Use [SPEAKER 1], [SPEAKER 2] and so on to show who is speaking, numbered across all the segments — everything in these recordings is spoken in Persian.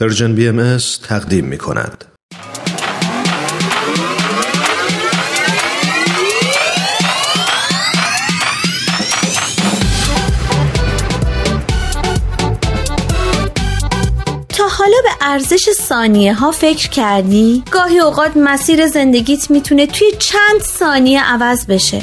[SPEAKER 1] پرژن بی ام تقدیم می کند.
[SPEAKER 2] تا حالا به ارزش ثانیه ها فکر کردی؟ گاهی اوقات مسیر زندگیت می‌تونه توی چند ثانیه عوض بشه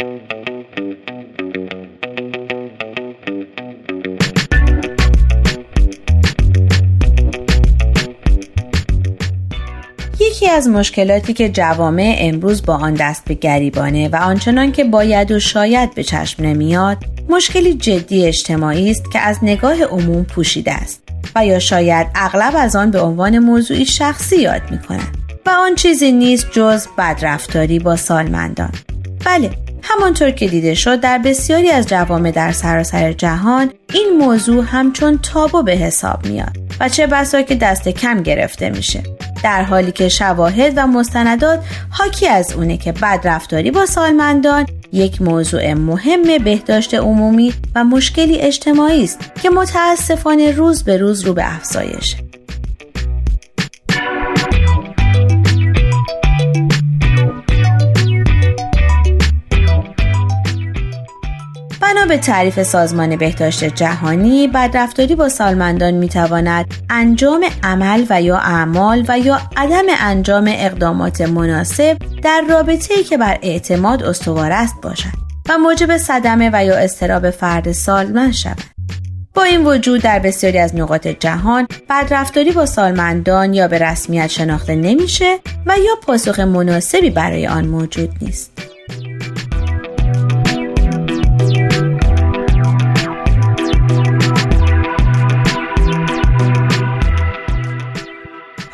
[SPEAKER 2] از مشکلاتی که جوامع امروز با آن دست به گریبانه و آنچنان که باید و شاید به چشم نمیاد مشکلی جدی اجتماعی است که از نگاه عموم پوشیده است و یا شاید اغلب از آن به عنوان موضوعی شخصی یاد می کنند و آن چیزی نیست جز بدرفتاری با سالمندان. بله همانطور که دیده شد در بسیاری از جوامع در سراسر جهان این موضوع همچون تابو به حساب میاد و چه بسا که دست کم گرفته میشه. در حالی که شواهد و مستندات حاکی از اونه که بدرفتاری با سالمندان یک موضوع مهم بهداشت عمومی و مشکلی اجتماعی است که متاسفانه روز به روز رو به افزایشه به تعریف سازمان بهداشت جهانی بدرفتاری با سالمندان می‌تواند انجام عمل و یا اعمال و یا عدم انجام اقدامات مناسب در رابطه که بر اعتماد استوار است باشد و موجب صدمه و یا استراب فرد سالمند شود با این وجود در بسیاری از نقاط جهان بدرفتاری با سالمندان یا به رسمیت شناخته نمیشه و یا پاسخ مناسبی برای آن موجود نیست.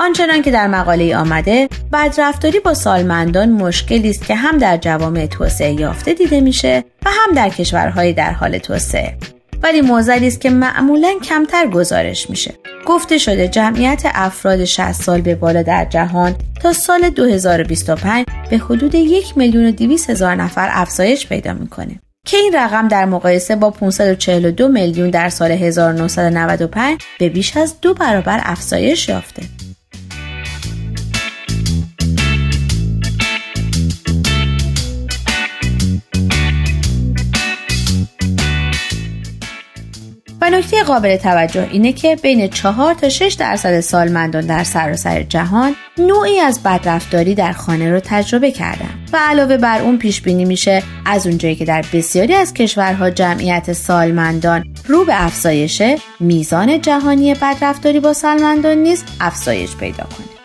[SPEAKER 2] آنچنان که در مقاله آمده بدرفتاری با سالمندان مشکلی است که هم در جوامع توسعه یافته دیده میشه و هم در کشورهای در حال توسعه. ولی موزلی است که معمولا کمتر گزارش میشه. گفته شده جمعیت افراد 60 سال به بالا در جهان تا سال 2025 به حدود یک میلیون و 200 هزار نفر افزایش پیدا می‌کنه. که این رقم در مقایسه با 542 میلیون در سال 1995 به بیش از دو برابر افزایش یافته. نکته قابل توجه اینه که بین 4 تا 6 درصد سالمندان در سراسر جهان نوعی از بدرفتاری در خانه رو تجربه کردن. و علاوه بر اون پیش بینی میشه از اونجایی که در بسیاری از کشورها جمعیت سالمندان رو به افزایشه میزان جهانی بدرفتاری با سالمندان نیز افزایش پیدا کنه.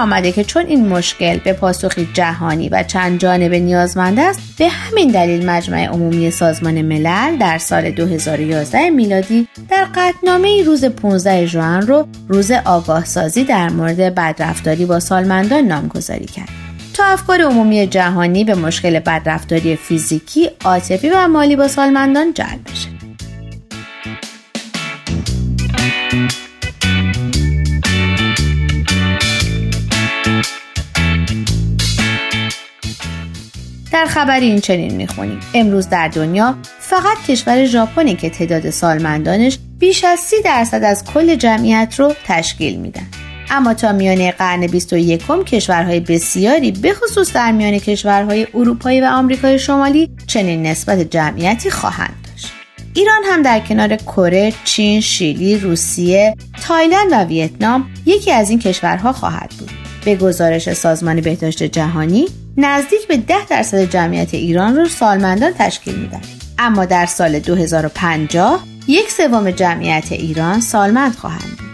[SPEAKER 2] آمده که چون این مشکل به پاسخی جهانی و چند جانبه نیازمند است به همین دلیل مجمع عمومی سازمان ملل در سال 2011 میلادی در قطنامه روز 15 ژوئن رو روز آگاه سازی در مورد بدرفتاری با سالمندان نامگذاری کرد تا افکار عمومی جهانی به مشکل بدرفتاری فیزیکی، عاطفی و مالی با سالمندان جلب بشه. در خبری این چنین می‌خونیم. امروز در دنیا فقط کشور ژاپنی که تعداد سالمندانش بیش از سی درصد از کل جمعیت رو تشکیل میدن. اما تا میانه قرن 21 کشورهای بسیاری بخصوص در میان کشورهای اروپایی و آمریکای شمالی چنین نسبت جمعیتی خواهند داشت. ایران هم در کنار کره، چین، شیلی، روسیه، تایلند و ویتنام یکی از این کشورها خواهد بود. به گزارش سازمان بهداشت جهانی نزدیک به 10 درصد جمعیت ایران رو سالمندان تشکیل میدن. اما در سال 2050 یک سوم جمعیت ایران سالمند خواهند بود.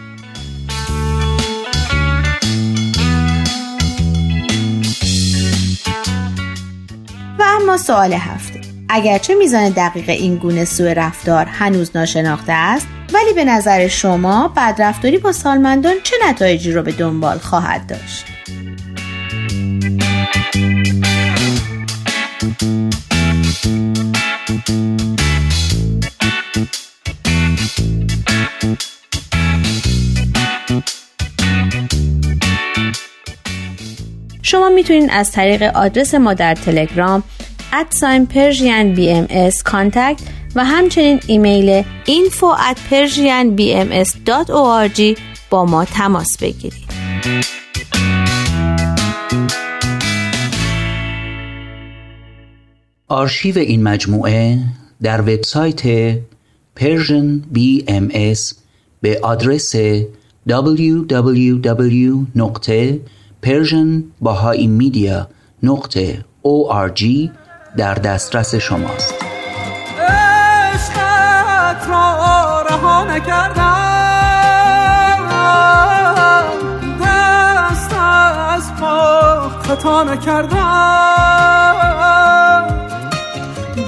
[SPEAKER 2] و اما سوال هفته. اگرچه میزان دقیق این گونه سوء رفتار هنوز ناشناخته است ولی به نظر شما بدرفتاری با سالمندان چه نتایجی رو به دنبال خواهد داشت؟ شما می‌تونید از طریق آدرس ما در تلگرام ادساین پرژین بی ام و همچنین ایمیل info با ما تماس بگیرید.
[SPEAKER 3] آرشیو این مجموعه در وبسایت Persian BMS به آدرس www.persianbahaimedia.org در دسترس شماست. دست از خطا نکردم.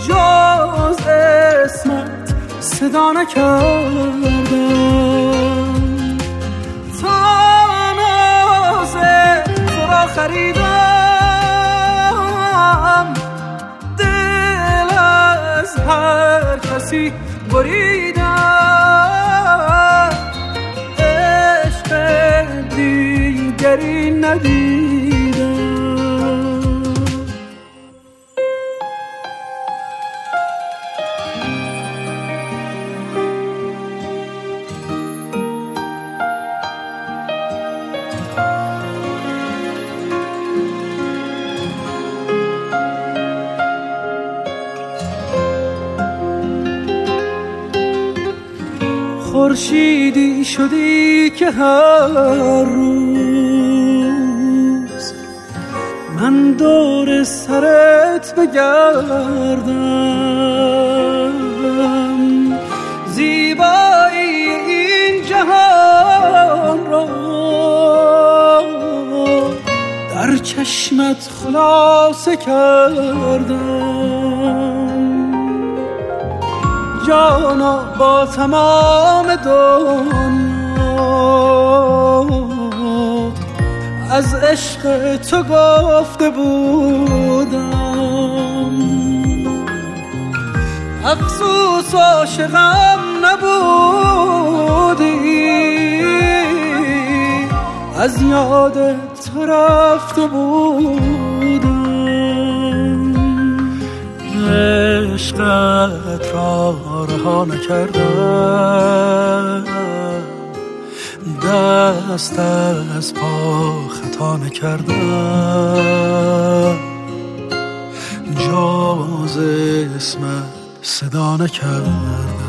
[SPEAKER 3] جز اسمت صدا نکردم. خریدم. دل از هر کسی بریدم. عشق دیگری ندیدم. خورشیدی شدی که هر روز من دور سرت بگردم. زیبایی این جهان را در چشمت خلاصه کردم. جانا با تمام دنیا. از عشق تو گفته بودم. افسوس عاشقم نبودی. از یاد تو رفته بودم. عشقت را رها نکردم. دست از پا خطا نکردم. جاز اسمت صدا نکردم.